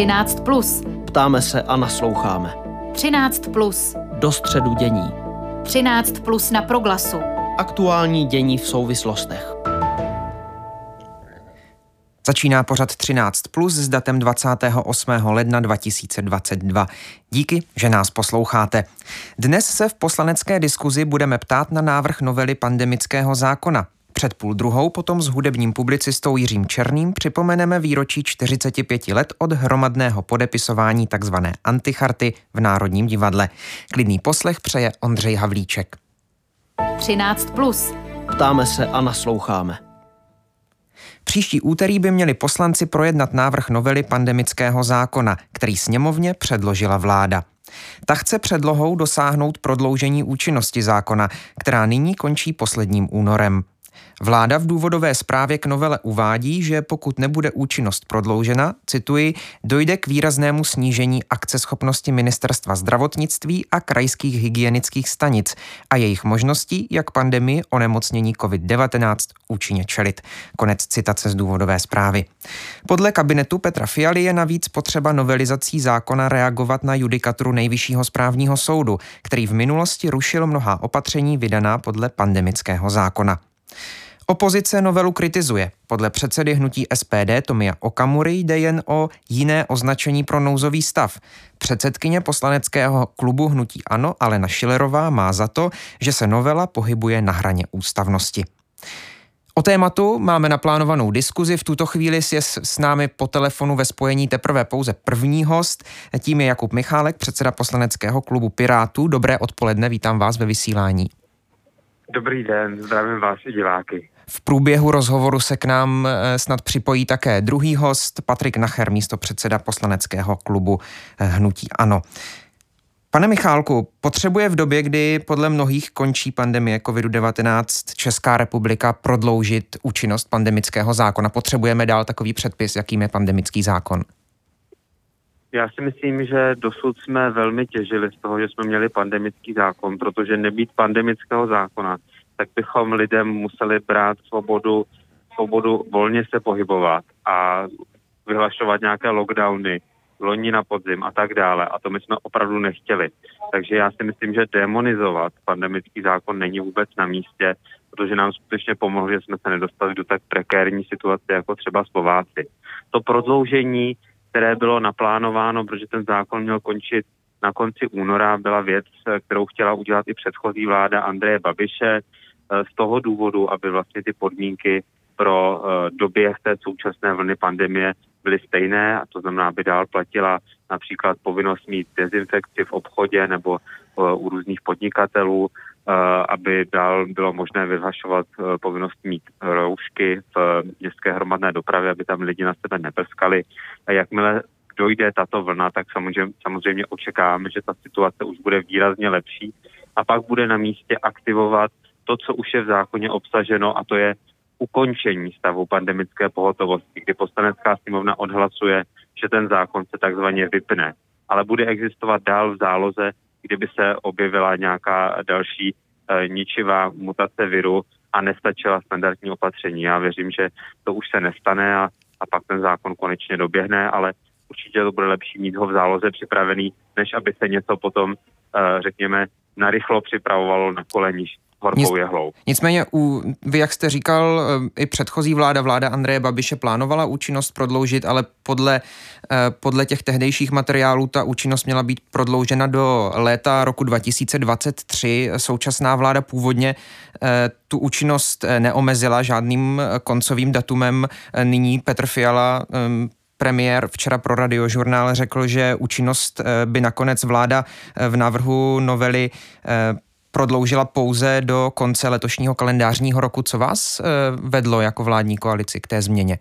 13 plus. Ptáme se a nasloucháme. 13 plus. Do středu dění. 13 plus na proglasu. Aktuální dění v souvislostech. Začíná pořad 13 plus s datem 28. ledna 2022. Díky, že nás posloucháte. Dnes se v poslanecké diskuzi budeme ptát na návrh novely pandemického zákona. Před půl druhou potom s hudebním publicistou Jiřím Černým připomeneme výročí 45 let od hromadného podepisování tzv. anticharty v Národním divadle. Klidný poslech přeje Ondřej Havlíček. 13 plus. Ptáme se a nasloucháme. Příští úterý by měli poslanci projednat návrh novely pandemického zákona, který sněmovně předložila vláda. Ta chce předlohou dosáhnout prodloužení účinnosti zákona, která nyní končí posledním únorem. Vláda v důvodové zprávě k novele uvádí, že pokud nebude účinnost prodloužena, cituji, dojde k výraznému snížení akceschopnosti ministerstva zdravotnictví a krajských hygienických stanic a jejich možností, jak pandemii onemocnění COVID-19 účinně čelit. Konec citace z důvodové zprávy. Podle kabinetu Petra Fialy je navíc potřeba novelizací zákona reagovat na judikaturu Nejvyššího správního soudu, který v minulosti rušil mnoha opatření vydaná podle pandemického zákona. Opozice novelu kritizuje. Podle předsedy hnutí SPD Tomia Okamury jde jen o jiné označení pro nouzový stav. Předsedkyně poslaneckého klubu hnutí Ano Alena Šilerová má za to, že se novela pohybuje na hraně ústavnosti. O tématu máme naplánovanou diskuzi. V tuto chvíli je s námi po telefonu ve spojení teprve pouze první host. Tím je Jakub Michálek, předseda poslaneckého klubu Pirátů. Dobré odpoledne, vítám vás ve vysílání. Dobrý den, zdravím vás i diváky. V průběhu rozhovoru se k nám eh, snad připojí také druhý host, Patrik Nacher, místo předseda poslaneckého klubu eh, Hnutí Ano. Pane Michálku, potřebuje v době, kdy podle mnohých končí pandemie COVID-19 Česká republika prodloužit účinnost pandemického zákona? Potřebujeme dál takový předpis, jakým je pandemický zákon? Já si myslím, že dosud jsme velmi těžili z toho, že jsme měli pandemický zákon, protože nebýt pandemického zákona, tak bychom lidem museli brát svobodu, svobodu volně se pohybovat a vyhlašovat nějaké lockdowny, loni na podzim a tak dále. A to my jsme opravdu nechtěli. Takže já si myslím, že demonizovat pandemický zákon není vůbec na místě, protože nám skutečně pomohlo, že jsme se nedostali do tak prekérní situace, jako třeba Slováci. To prodloužení, které bylo naplánováno, protože ten zákon měl končit na konci února, byla věc, kterou chtěla udělat i předchozí vláda Andreje Babiše. Eh, z toho důvodu, aby vlastně ty podmínky pro eh, době té současné vlny pandemie byly stejné a to znamená, aby dál platila například povinnost mít dezinfekci v obchodě nebo eh, u různých podnikatelů, aby dál bylo možné vyhlašovat povinnost mít roušky v městské hromadné dopravě, aby tam lidi na sebe neprskali. A jakmile dojde tato vlna, tak samozřejmě, samozřejmě očekáváme, že ta situace už bude výrazně lepší a pak bude na místě aktivovat to, co už je v zákoně obsaženo, a to je ukončení stavu pandemické pohotovosti, kdy poslanecká sněmovna odhlasuje, že ten zákon se takzvaně vypne. Ale bude existovat dál v záloze, kdyby se objevila nějaká další e, ničivá mutace viru a nestačila standardní opatření. Já věřím, že to už se nestane a, a pak ten zákon konečně doběhne, ale určitě to bude lepší mít ho v záloze připravený, než aby se něco potom, e, řekněme, narychlo připravovalo na koleníž horkou jehlou. Nicméně, u, vy, jak jste říkal, eh, i předchozí vláda, vláda Andreje Babiše plánovala účinnost prodloužit, ale podle, eh, podle těch tehdejších materiálů ta účinnost měla být prodloužena do léta roku 2023. Současná vláda původně eh, tu účinnost neomezila žádným koncovým datumem. Nyní Petr Fiala premiér včera pro radiožurnál řekl, že účinnost by nakonec vláda v návrhu novely prodloužila pouze do konce letošního kalendářního roku. Co vás eh, vedlo jako vládní koalici k té změně?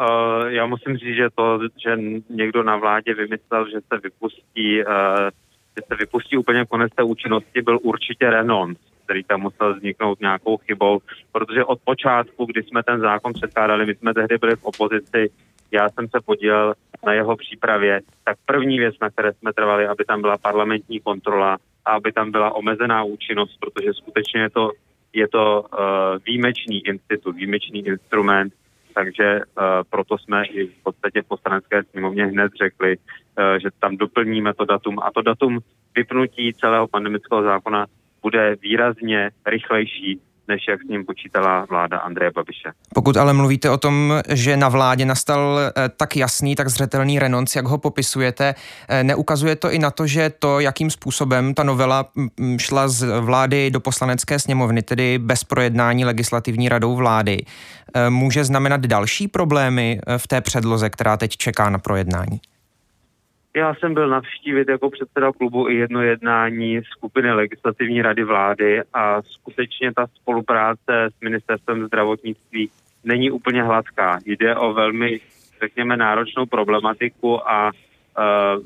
Uh, já musím říct, že to, že někdo na vládě vymyslel, že se vypustí, uh, že se vypustí úplně konec té účinnosti, byl určitě renonc, který tam musel vzniknout nějakou chybou, protože od počátku, kdy jsme ten zákon předkládali, my jsme tehdy byli v opozici, já jsem se podílel na jeho přípravě, tak první věc, na které jsme trvali, aby tam byla parlamentní kontrola, a aby tam byla omezená účinnost, protože skutečně je to, je to uh, výjimečný institut, výjimečný instrument, Takže uh, proto jsme i v podstatě v poslanecké sněmovně hned řekli, uh, že tam doplníme to datum. A to datum vypnutí celého pandemického zákona bude výrazně rychlejší, než jak s ním počítala vláda Andreje Babiše. Pokud ale mluvíte o tom, že na vládě nastal eh, tak jasný, tak zřetelný renonc, jak ho popisujete, eh, neukazuje to i na to, že to, jakým způsobem ta novela mm, mm, šla z vlády do poslanecké sněmovny, tedy bez projednání legislativní radou vlády, eh, může znamenat další problémy v té předloze, která teď čeká na projednání? Já jsem byl navštívit jako předseda klubu i jedno jednání skupiny legislativní rady vlády a skutečně ta spolupráce s ministerstvem zdravotnictví není úplně hladká. Jde o velmi, řekněme, náročnou problematiku a uh,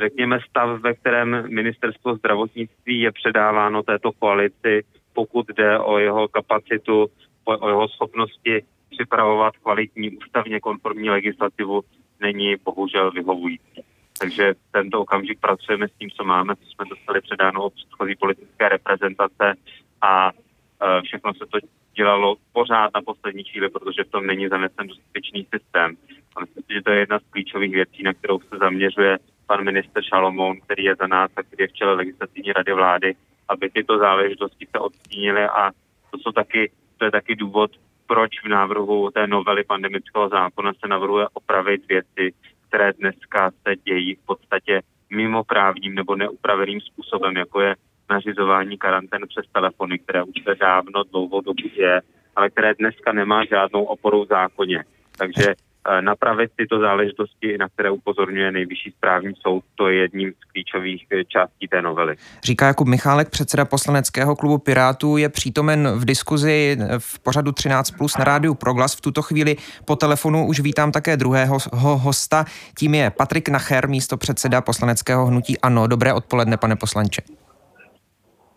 řekněme stav, ve kterém ministerstvo zdravotnictví je předáváno této koalici, pokud jde o jeho kapacitu, o, o jeho schopnosti připravovat kvalitní ústavně konformní legislativu, není bohužel vyhovující. Takže tento okamžik pracujeme s tím, co máme, co jsme dostali předáno od předchozí politické reprezentace a e, všechno se to dělalo pořád na poslední chvíli, protože v tom není zanesen dostatečný systém. A myslím si, že to je jedna z klíčových věcí, na kterou se zaměřuje pan minister Šalomoun, který je za nás a který je v čele legislativní rady vlády, aby tyto záležitosti se odstínily a to, jsou taky, to je taky důvod, proč v návrhu té novely pandemického zákona se navrhuje opravit věci, které dneska se dějí v podstatě mimoprávním nebo neupraveným způsobem, jako je nařizování karantén přes telefony, které už se dávno dlouhou dobu je, ale které dneska nemá žádnou oporu v zákoně. Takže napravit tyto záležitosti, na které upozorňuje nejvyšší správní soud, to je jedním z klíčových eh, částí té novely. Říká Jakub Michálek, předseda poslaneckého klubu Pirátů, je přítomen v diskuzi v pořadu 13 plus na rádiu Proglas. V tuto chvíli po telefonu už vítám také druhého hosta, tím je Patrik Nacher, místo předseda poslaneckého hnutí ANO. Dobré odpoledne, pane poslanče.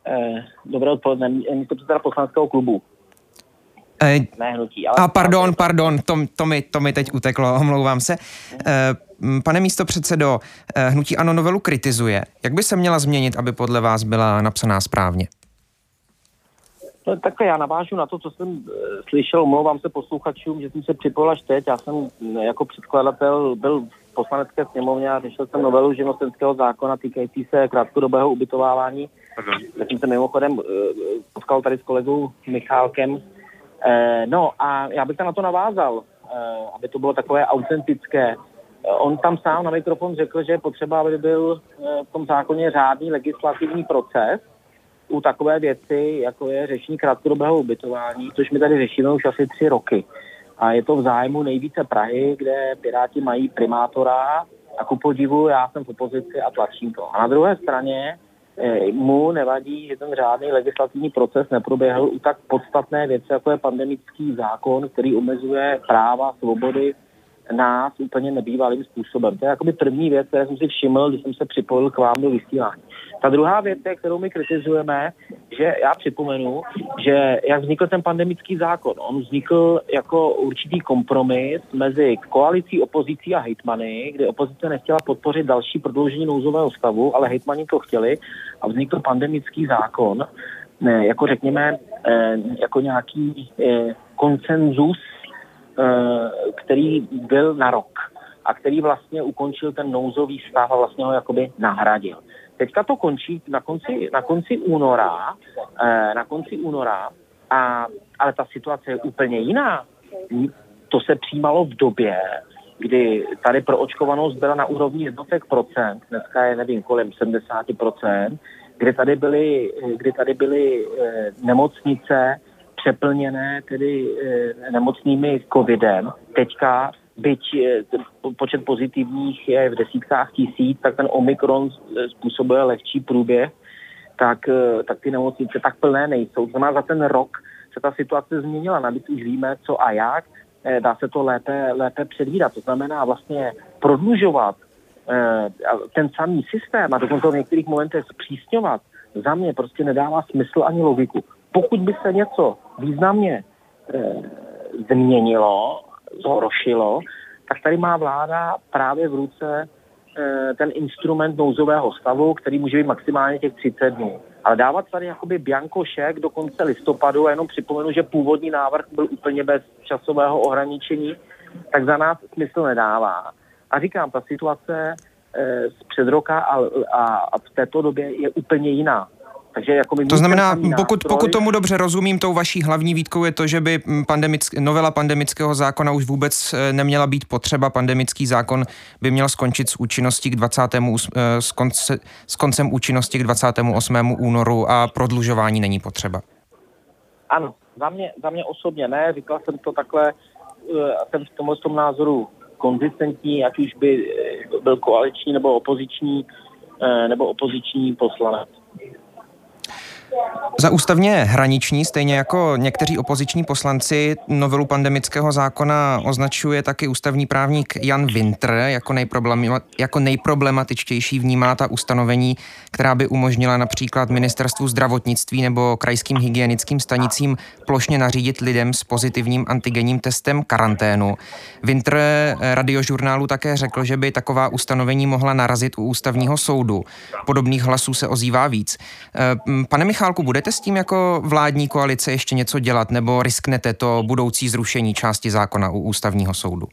Eh, dobré odpoledne, místo předseda poslaneckého klubu. Eh, ne hnutí. Ale... A pardon, pardon, to, to, mi, to mi teď uteklo, omlouvám se. Eh, pane místo předsedo, eh, hnutí ANO novelu kritizuje. Jak by se měla změnit, aby podle vás byla napsaná správně? No, takhle já navážu na to, co jsem slyšel, omlouvám se posluchačům, že jsem se připojil až teď. Já jsem jako předkladatel byl v poslanecké sněmovně a řešil jsem novelu živnostenského zákona týkající se krátkodobého ubytovávání. Já jsem se mimochodem potkal tady s kolegou Michálkem, no a já bych tam na to navázal, eh, aby to bylo takové autentické. Eh, on tam sám na mikrofon řekl, že je potřeba, aby byl v tom zákoně řádný legislativní proces u takové věci, jako je řešení krátkodobého ubytování, což my tady řešíme už asi tři roky. A je to v zájmu nejvíce Prahy, kde Piráti mají primátora a ku podivu já jsem v opozici a tlačím to. A na druhé straně Eh, mu nevadí, že ten řádný legislativní proces neproběhl u tak podstatné věci, jako je pandemický zákon, který omezuje práva, svobody nás úplně nebývalým způsobem. To je jakoby první věc, které jsem si všiml, když jsem se připojil k vám do vysílání. Ta druhá věc, kterou my kritizujeme, že já připomenu, že jak vznikl ten pandemický zákon, on vznikl jako určitý kompromis mezi koalicí, opozicí a hejtmany, kdy opozice nechtěla podpořit další prodloužení nouzového stavu, ale hejtmani to chtěli a vznikl pandemický zákon, jako řekněme, eh, jako nějaký eh, konsenzus, eh, který byl na rok a který vlastně ukončil ten nouzový stav a vlastně ho jakoby nahradil. Teďka to končí na konci, na konci února, eh, na konci února, a, ale ta situace je úplně jiná. To se přijímalo v době, kdy tady pro očkovanost byla na úrovni jednotek procent, dneska je nevím kolem 70 procent, kdy tady byly, kdy tady byly e, nemocnice přeplněné tedy e, nemocnými covidem. Teďka byť počet pozitivních je v desítkách tisíc, tak ten Omikron způsobuje lehčí průběh, tak, eh, tak ty nemocnice tak plné nejsou. To znamená, za ten rok se ta situace změnila. Navíc už víme, co a jak. Eh, dá se to lépe, lépe předvídat. To znamená vlastně prodlužovat eh, ten samý systém a dokonce v některých momentech zpřísňovat, za mě prostě nedává smysl ani logiku. Pokud by se něco významně změnilo, zhoršilo, tak tady má vláda právě v ruce eh, ten instrument nouzového stavu, který může být maximálně těch 30 dnů. Ale dávat tady jakoby bianko šek do konce listopadu, a jenom připomenu, že původní návrh byl úplně bez časového ohraničení, tak za nás smysl nedává. A říkám, ta situace eh, z před roka a, a, a v této době je úplně jiná. Takže jako my To znamená, pokud, nástroj- pokud tomu dobře rozumím, tou vaší hlavní výtkou je to, že by pandemick, novela pandemického zákona už vůbec eh, neměla být potřeba. Pandemický zákon by měl skončit s účinností k 20. us- eh, s, konce, s koncem účinnosti k 28. únoru a prodlužování není potřeba. Ano, za mě, za mě osobně ne, říkal jsem to takhle, eh, jsem v tomhle tom názoru konzistentní, ať už by byl koaliční nebo opoziční, nebo opoziční poslanec. Za ústavně hraniční, stejně jako někteří opoziční poslanci, novelu pandemického zákona označuje taky ústavní právník Jan Winter jako, nejproblema, jako nejproblematičtější vnímá ta ustanovení, která by umožnila například ministerstvu zdravotnictví nebo krajským hygienickým stanicím plošně nařídit lidem s pozitivním antigenním testem karanténu. Winter radiožurnálu také řekl, že by taková ustanovení mohla narazit u ústavního soudu. Podobných hlasů se ozývá víc. Eh, m, Pane Michálku, budete s tím jako vládní koalice ještě něco dělat nebo risknete to budoucí zrušení části zákona u ústavního soudu?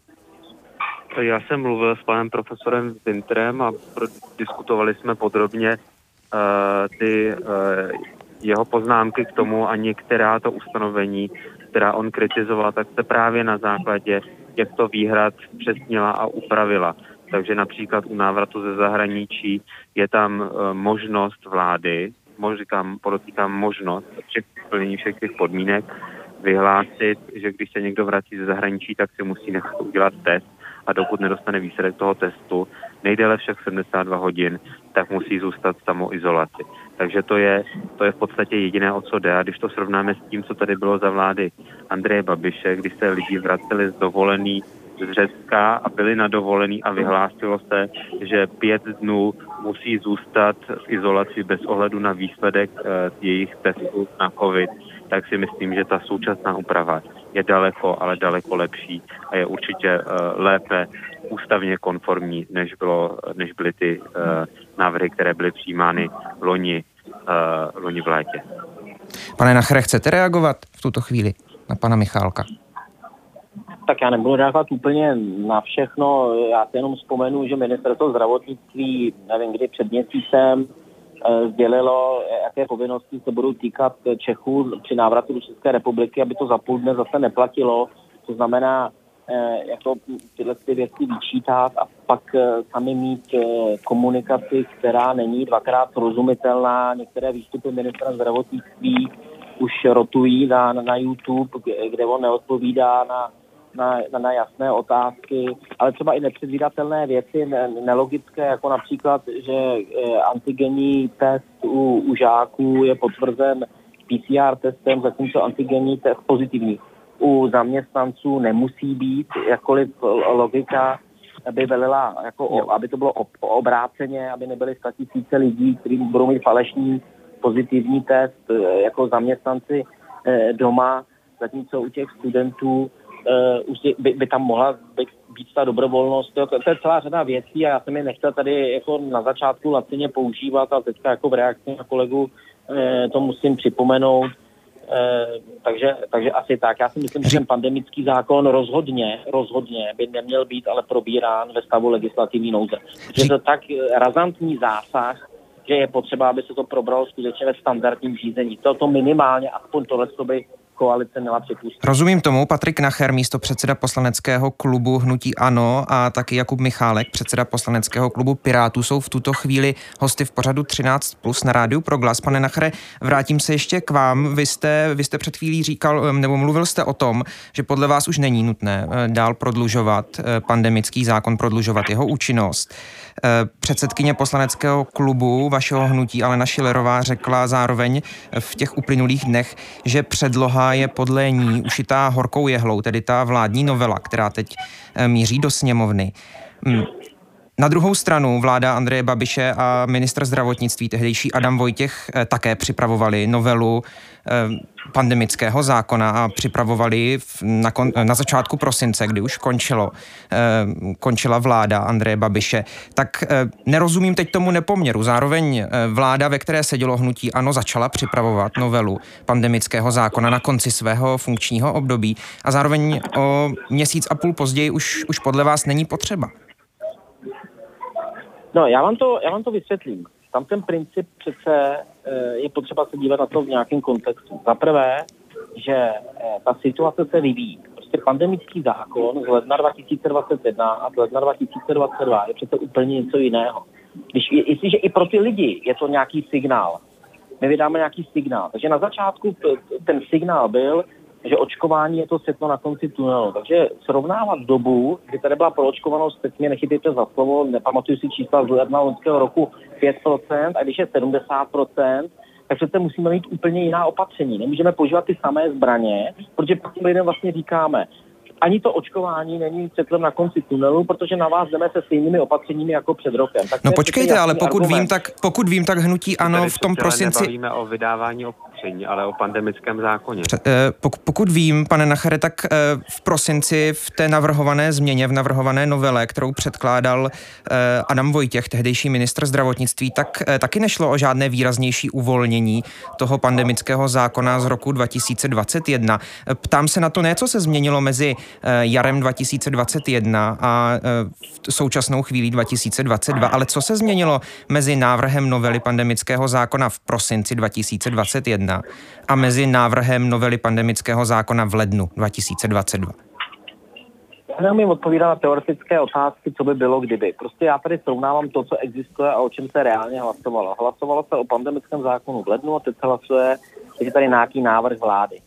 Já jsem mluvil s panem profesorem Winterem a diskutovali jsme podrobně uh, ty uh, jeho poznámky k tomu a některá to ustanovení, která on kritizoval, tak se právě na základě těchto výhrad přesnila a upravila. Takže například u návratu ze zahraničí je tam uh, možnost vlády, říkám, podotýkám možnost všech splnění všech těch podmínek, vyhlásit, že když se někdo vrací ze zahraničí, tak si musí nechat udělat test a dokud nedostane výsledek toho testu, nejdéle však 72 hodin, tak musí zůstat v samoizolaci. Takže to je, to je v podstatě jediné, o co jde. A když to srovnáme s tím, co tady bylo za vlády Andreje Babiše, kdy se lidi vraceli z dovolený z Řecka a byli na dovolený a vyhlásilo se, že pět dnů musí zůstat v izolaci bez ohledu na výsledek eh, jejich testů na COVID, tak si myslím, že ta současná úprava je daleko, ale daleko lepší a je určitě uh, lépe ústavně konformní, než, bylo, než byly ty uh, návrhy, které byly přijímány loni, loni v létě. Pane Nachre, chcete reagovat v tuto chvíli na pana Michálka? Tak já nebudu reagovat úplně na všechno, já si jenom vzpomenu, že ministerstvo zdravotnictví, nevím kdy před měsícem, eh, sdělilo, jaké povinnosti se budou týkat Čechů při návratu do České republiky, aby to za půl dne zase neplatilo. To znamená, eh, jako tyhle ty věci vyčítat a pak eh, sami mít eh, komunikaci, která není dvakrát srozumitelná. Některé výstupy ministra zdravotnictví už rotují na, na YouTube, kde on neodpovídá na, na, na, na jasné otázky, ale třeba i nepředvídatelné věci, ne, nelogické, jako například, že eh, antigenní test u, u žáků je potvrzen PCR testem, zatímco antigenní test pozitivní. U zaměstnanců nemusí být, jakkoliv logika by velila, jako, o, aby to bylo ob, obráceně, aby nebyly tisíce lidí, kteří budou mít falešný pozitivní test eh, jako zaměstnanci eh, doma, zatímco u těch studentů eh, už by, by tam mohla být, být ta dobrovolnost. To, to je celá řada věcí a já jsem je nechtěl tady jako na začátku lacině používat a teďka jako v reakci na kolegu eh, to musím připomenout. Eh, takže, takže asi tak. Já si myslím, že ten pandemický zákon rozhodně, rozhodně by neměl být ale probírán ve stavu legislativní nouze. Že je to tak razantní zásah, že je potřeba, aby se to probralo skutečně ve standardním řízení. Toto minimálně, aspoň tohle, co by koalice měla připustit. Rozumím tomu, Patrik Nacher, místo předseda poslaneckého klubu Hnutí Ano a taky Jakub Michálek, předseda poslaneckého klubu Pirátů, jsou v tuto chvíli hosty v pořadu 13 plus na rádiu Proglas. Pane Nachere, vrátím se ještě k vám. Vy jste, vy jste před chvílí říkal, em, nebo mluvil jste o tom, že podle vás už není nutné eh, dál prodlužovat eh, pandemický zákon, prodlužovat jeho účinnost. Eh, Předsedkyně poslaneckého klubu vašeho hnutí Alena Šilerová řekla zároveň v těch uplynulých dnech, že předloha je podle ní ušitá horkou jehlou, tedy ta vládní novela, která teď eh, míří do sněmovny. Na druhou stranu vláda Andreje Babiše a ministr zdravotnictví, tehdejší Adam Vojtěch, eh, také připravovali novelu eh, pandemického zákona a připravovali na, kon, na začátku prosince, kdy už končilo, končila vláda Andreje Babiše. Tak nerozumím teď tomu nepoměru. Zároveň vláda, ve které sedělo hnutí ANO, začala připravovat novelu pandemického zákona na konci svého funkčního období a zároveň o měsíc a půl později už, už podle vás není potřeba. No, já vám to, já vám to vysvětlím. Tam ten princip přece eh, je potřeba se dívat na to v nějakém kontextu. Za prvé, že eh, ta situace se vyvíjí. Prostě pandemický zákon z ledna 2021 a z ledna 2022 je přece úplně něco jiného. Když, jestliže i pro ty lidi je to nějaký signál, my vydáme nějaký signál. Takže na začátku ten signál byl, že očkování je to světlo na konci tunelu. Takže srovnávat dobu, kdy tady byla proočkovanost, teď mě nechytejte za slovo, nepamatuju si čísla z ledna loňského roku 5%, a když je 70%, tak přece musíme mít úplně jiná opatření. Nemůžeme používat ty samé zbraně, protože pak těm lidem vlastně říkáme, ani to očkování není světlem na konci tunelu, protože na vás jdeme se stejnými opatřeními jako před rokem. Tak no počkejte, ale pokud argument. vím, tak, pokud vím, tak hnutí ano v tom prosinci... Nebavíme o vydávání opatření, ale o pandemickém zákoně. Eh, pokud vím, pane Nachere, tak eh, v prosinci v té navrhované změně, v navrhované novele, kterou předkládal eh, Adam Vojtěch, tehdejší ministr zdravotnictví, tak taky nešlo o žádné výraznější uvolnění toho pandemického zákona z roku 2021. Ptám se na to ne, co se změnilo mezi jarem 2021 a současnou chvílí 2022, ale co se změnilo mezi návrhem novely pandemického zákona v prosinci 2021 2021 a mezi návrhem novely pandemického zákona v lednu 2022? Já neumím odpovídat na teoretické otázky, co by bylo, kdyby. Prostě já tady srovnávám to, co existuje a o čem se reálně hlasovalo. Hlasovalo se o pandemickém zákonu v lednu a teď se hlasuje, je tady nějaký návrh vlády.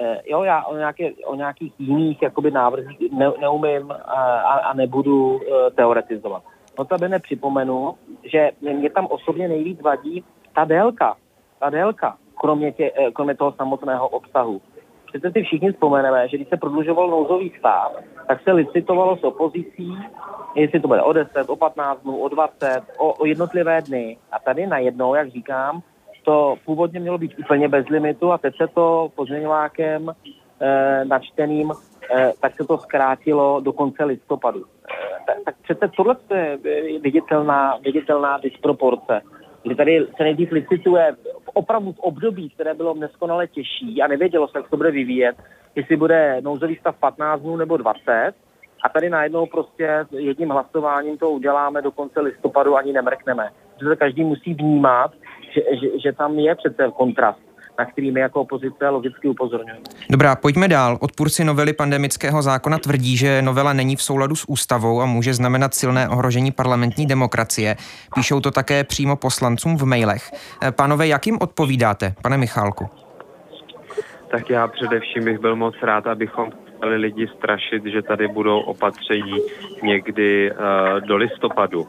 E, jo, já o, nějaké, o nějakých jiných jakoby návrzích ne, neumím a, a nebudu e, teoretizovat. Notabene připomenu, že mě tam osobně nejvíc vadí ta délka. Ta délka kromě, tě, eh, kromě toho samotného obsahu. Přece si všichni vzpomeneme, že když se prodlužoval nouzový stav, tak se licitovalo s opozicí, jestli to bude o 10, o 15 dnů, o 20, o, o jednotlivé dny. A tady najednou, jak říkám, to původně mělo být úplně bez limitu a teď se to pozměňovákem e, načteným, e, tak se to zkrátilo do konce listopadu. E, tak přece tohle je viditelná, viditelná disproporce kdy tady se nejdřív licituje opravdu v období, které bylo neskonale těžší a nevědělo se, jak to bude vyvíjet, jestli bude nouzový stav 15 dnů nebo 20. A tady najednou prostě jedním hlasováním to uděláme do konce listopadu ani nemrkneme. Protože každý musí vnímat, že, že, že tam je přece kontrast na který my jako opozice logicky upozorňujeme. Dobrá, pojďme dál. Odpůrci novely pandemického zákona tvrdí, že novela není v souladu s ústavou a může znamenat silné ohrožení parlamentní demokracie. Píšou to také přímo poslancům v mailech. Eh, pánové, jak jim odpovídáte, pane Michálku? Tak já především bych byl moc rád, abychom chtěli lidi strašit, že tady budou opatření někdy uh, do listopadu.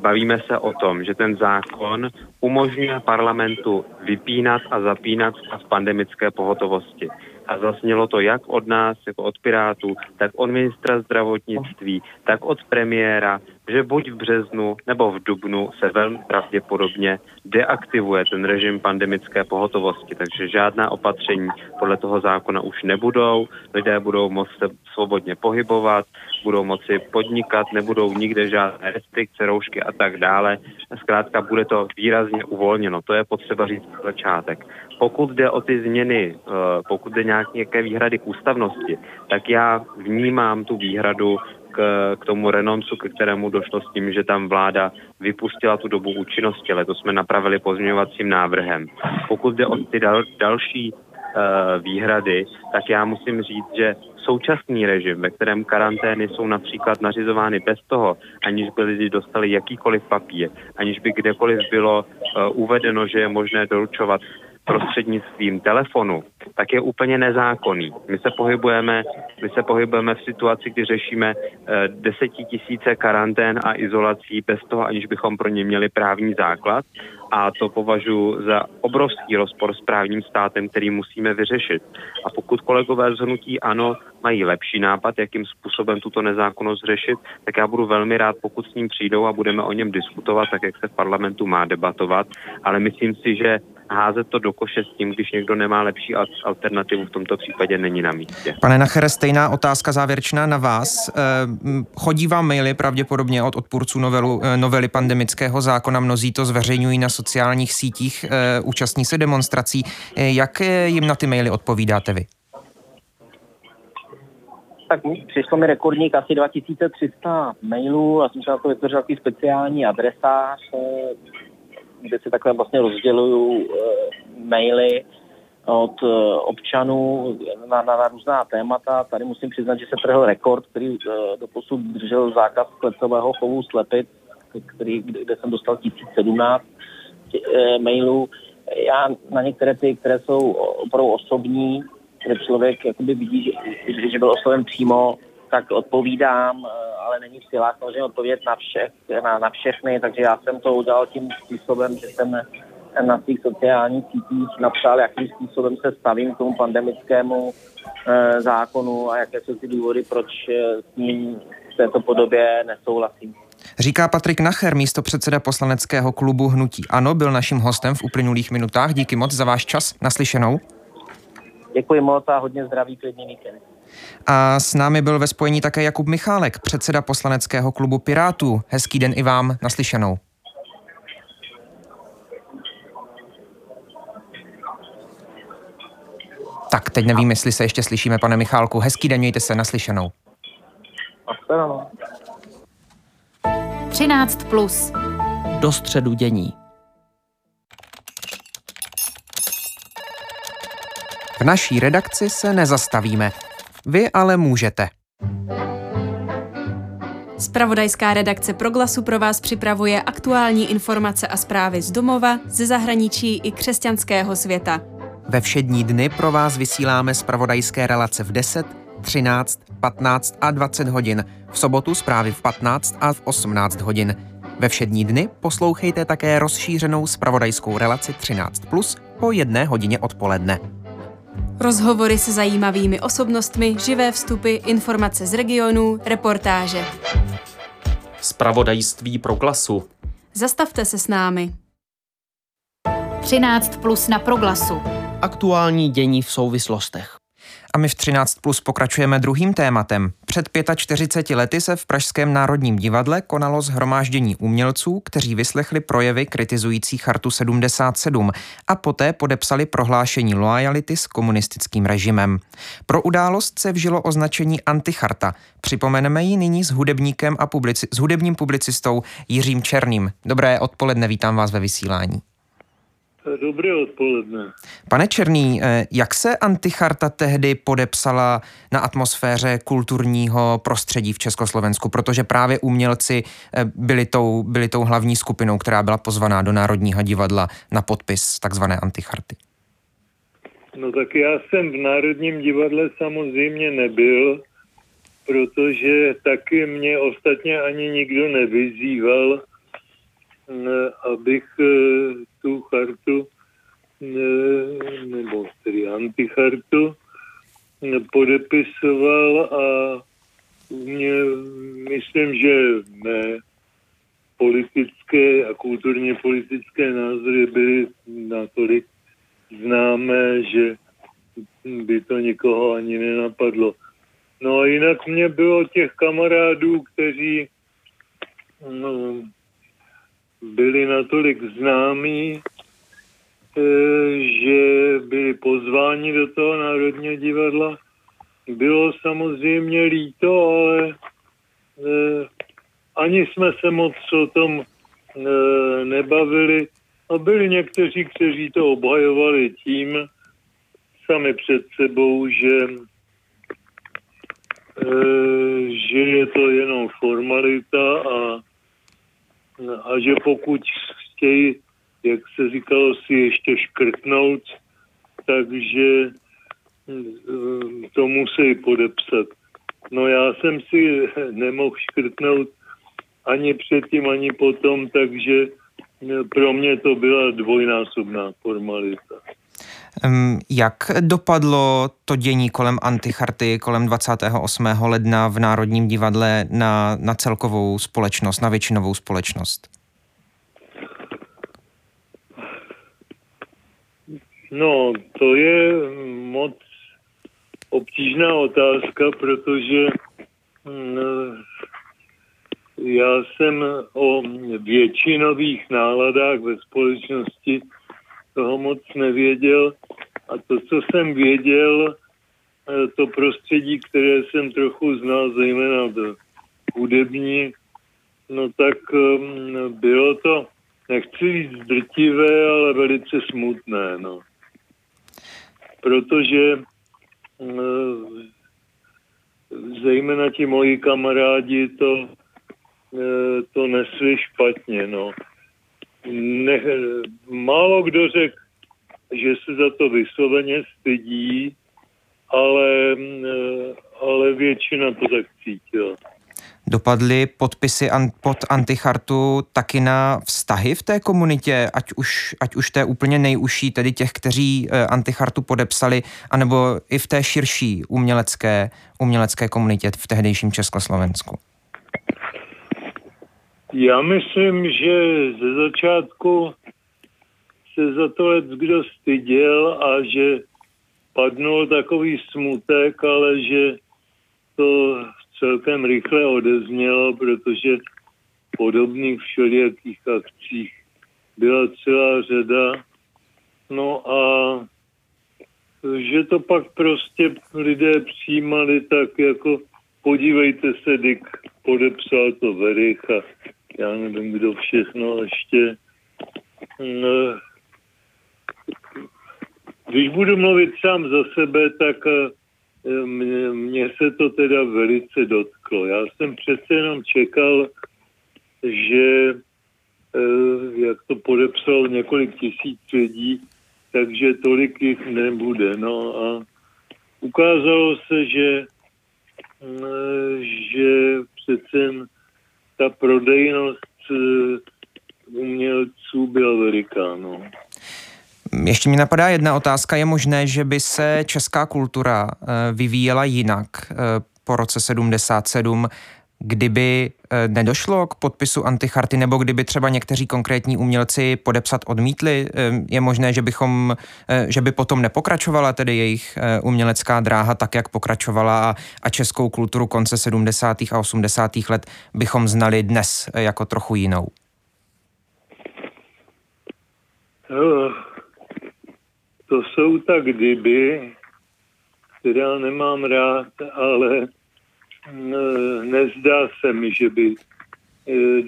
Bavíme se o tom, že ten zákon umožňuje parlamentu vypínat a zapínat v pandemické pohotovosti. A zasnělo to jak od nás, jako od Pirátů, tak od ministra zdravotnictví, tak od premiéra, že buď v březnu nebo v dubnu se velmi pravděpodobně deaktivuje ten režim pandemické pohotovosti, takže žádná opatření podle toho zákona už nebudou, lidé budou moct se svobodně pohybovat, budou moci podnikat, nebudou nikde žádné restrikce, roušky a tak dále. Zkrátka bude to výrazně uvolněno, to je potřeba říct na začátek. Pokud jde o ty změny, eh, pokud jde nějaké výhrady k ústavnosti, tak já vnímám tu výhradu k, k tomu renoncu, k kterému došlo s tím, že tam vláda vypustila tu dobu účinnosti, ale to jsme napravili pozměňovacím návrhem. Pokud jde o ty dal, další uh, výhrady, tak já musím říct, že současný režim, ve kterém karantény jsou například nařizovány bez toho, aniž by lidi dostali jakýkoliv papír, aniž by kdekoliv bylo uh, uvedeno, že je možné doručovat prostřednictvím telefonu, tak je úplně nezákonný. My se pohybujeme, my se pohybujeme v situaci, kdy řešíme eh, desetitisíce karantén a izolací bez toho, aniž bychom pro ně měli právní základ a to považuji za obrovský rozpor s právním státem, který musíme vyřešit. A pokud kolegové z hnutí ano mají lepší nápad, jakým způsobem tuto nezákonnost řešit, tak já budu velmi rád, pokud s ním přijdou a budeme o něm diskutovat, tak jak se v parlamentu má debatovat. Ale myslím si, že házet to do koše s tím, když někdo nemá lepší alternativu, v tomto případě není na místě. Pane Nachere, stejná otázka závěrečná na vás. Eh, chodí vám maily pravděpodobně od odpůrců novelu, eh, novely pandemického zákona, mnozí to zveřejňují na sociálních sítích, eh, účastní se demonstrací. Jak jim na ty maily odpovídáte vy? tak přišlo mi rekordník asi 2300 mailů a jsem se na to vytvořil takový speciální adresář, kde si takhle vlastně rozděluju eh, maily od eh, občanů na, na, na různá témata. Tady musím přiznat, že se trhl rekord, který eh, doposud držel zákaz klecového chovu slepit, který, kde jsem dostal 1017 mailů. Já na některé ty, které jsou opravdu osobní, kde člověk jakoby vidí, že, že byl osloven přímo, tak odpovídám, eh, ale není v silách samozřejmě odpovědět na, všech, na, na všechny, takže já jsem to udělal tím způsobem, že jsem na svých sociálních sítích napsal, jakým způsobem se stavím k tomu pandemickému e, zákonu a jaké jsou ty důvody, proč eh, s ním v této podobě nesouhlasím. Říká Patrik Nacher, místo předseda poslaneckého klubu Hnutí Ano, byl naším hostem v uplynulých minutách. Díky moc za váš čas. Naslyšenou. Děkuji moc a hodně zdraví, klidný víkend. A s námi byl ve spojení také Jakub Michálek, předseda poslaneckého klubu Pirátů. Hezký den i vám, naslyšenou. Tak, teď nevím, jestli se ještě slyšíme, pane Michálku. Hezký den, mějte se naslyšenou. 13 plus. Do středu dění. V naší redakci se nezastavíme. Vy ale můžete. Spravodajská redakce Proglasu pro vás připravuje aktuální informace a zprávy z domova, ze zahraničí i křesťanského světa. Ve všední dny pro vás vysíláme spravodajské relace v 10, 13, 15 a 20 hodin. V sobotu zprávy v 15 a v 18 hodin. Ve všední dny poslouchejte také rozšířenou spravodajskou relaci 13 plus po jedné hodině odpoledne. Rozhovory se zajímavými osobnostmi, živé vstupy, informace z regionů, reportáže. Spravodajství pro klasu. Zastavte se s námi. 13 plus na proglasu. Aktuální dění v souvislostech. A my v 13 plus pokračujeme druhým tématem. Před 45 lety se v Pražském národním divadle konalo zhromáždění umělců, kteří vyslechli projevy kritizující Chartu 77 a poté podepsali prohlášení loajality s komunistickým režimem. Pro událost se vžilo označení anticharta. Připomeneme ji nyní s hudebníkem a publici- s hudebním publicistou Jiřím Černým. Dobré odpoledne, vítám vás ve vysílání. Dobré odpoledne. Pane Černý, eh, jak se anticharta tehdy podepsala na atmosféře kulturního prostředí v Československu? Protože právě umělci eh, byli tou, byli tou hlavní skupinou, která byla pozvaná do Národního divadla na podpis takzvané anticharty. No tak já jsem v Národním divadle samozřejmě nebyl, protože taky mě ostatně ani nikdo nevyzýval, abych e, tu chartu nebo tedy antichartu podepisoval a mě, myslím, že mé politické a kulturně politické názory byly natolik známé, že by to nikoho ani nenapadlo. No a jinak mě bylo těch kamarádů, kteří no, byli natolik známí, eh, že byli pozváni do toho Národního divadla. Bylo samozřejmě líto, ale eh, ani jsme se moc o tom eh, nebavili. A byli někteří, kteří to obhajovali tím, sami před sebou, že, že je to jenom formalita a a že pokud chtějí, jak se říkalo, si ještě škrtnout, takže to musí podepsat. No já jsem si nemohl škrtnout ani předtím, ani potom, takže pro mě to byla dvojnásobná formalita. Jak dopadlo to dění kolem anticharty kolem 28. ledna v Národním divadle na, na celkovou společnost, na většinovou společnost? No, to je moc obtížná otázka, protože mm, já jsem o většinových náladách ve společnosti toho moc nevěděl a to, co jsem věděl, eh, to prostředí, které jsem trochu znal, zejména to hudební, no tak um, bylo to, nechci říct drtivé, ale velice smutné, no. Protože um, zejména ti moji kamarádi to, uh, to nesli špatně, no ne, málo kdo řekl, že se za to vysloveně stydí, ale, ale většina to tak cítila. Dopadly podpisy an, pod antichartu taky na vztahy v té komunitě, ať už, ať už té úplně nejužší, tedy těch, kteří eh, antichartu podepsali, anebo i v té širší umělecké, umělecké komunitě v tehdejším Československu? Já myslím, že ze začátku se za to let kdo styděl a že padnul takový smutek, ale že to celkem rychle odeznělo, protože podobných všelijakých akcích byla celá řada. No a že to pak prostě lidé přijímali tak jako podívejte se, Dick podepsal to Verich a já nevím, kdo všechno ještě. No, když budu mluvit sám za sebe, tak eh, mě, mě se to teda velice dotklo. Já jsem přece jenom čekal, že eh, jak to podepsal několik tisíc lidí, takže tolik jich nebude. No a ukázalo se, že, eh, že přece ta prodejnost eh, umělců byla veliká. No. Ještě mi napadá jedna otázka. Je možné, že by se česká kultura eh, vyvíjela jinak eh, po roce 77, kdyby nedošlo k podpisu anticharty, nebo kdyby třeba někteří konkrétní umělci podepsat odmítli, je možné, že, bychom, že by potom nepokračovala tedy jejich umělecká dráha tak, jak pokračovala a českou kulturu konce 70. a 80. let bychom znali dnes jako trochu jinou? No, to jsou tak kdyby, která nemám rád, ale nezdá se mi, že by, e,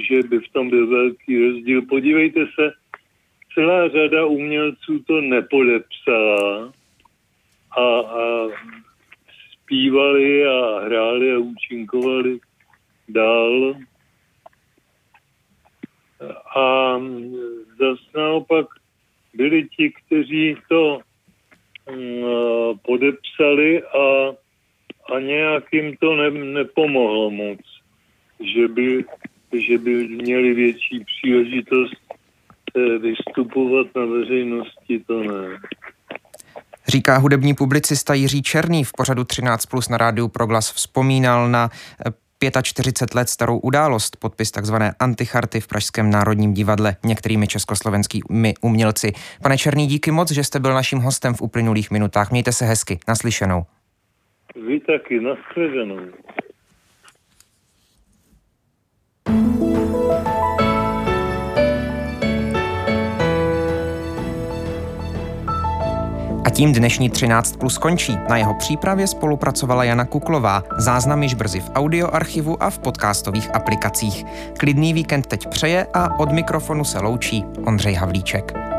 že by v tom byl velký rozdíl. Podívejte se, celá řada umělců to nepodepsala a, a zpívali a hráli a účinkovali dál. A zase naopak byli ti, kteří to mm, podepsali a a nějak jim to ne, nepomohlo moc, že by, že by měli větší příležitost eh, vystupovat na veřejnosti, to ne. Říká hudební publicista Jiří Černý v pořadu 13 plus na rádiu Proglas vzpomínal na 45 eh, let starou událost, podpis takzvané anticharty v Pražském národním divadle některými československými umělci. Pane Černý, díky moc, že jste byl naším hostem v uplynulých minutách. Mějte se hezky. Naslyšenou. Vy taky, nashledanou. A tím dnešní 13 plus končí. Na jeho přípravě spolupracovala Jana Kuklová. Záznam již brzy v audioarchivu a v podcastových aplikacích. Klidný víkend teď přeje a od mikrofonu se loučí Ondřej Havlíček.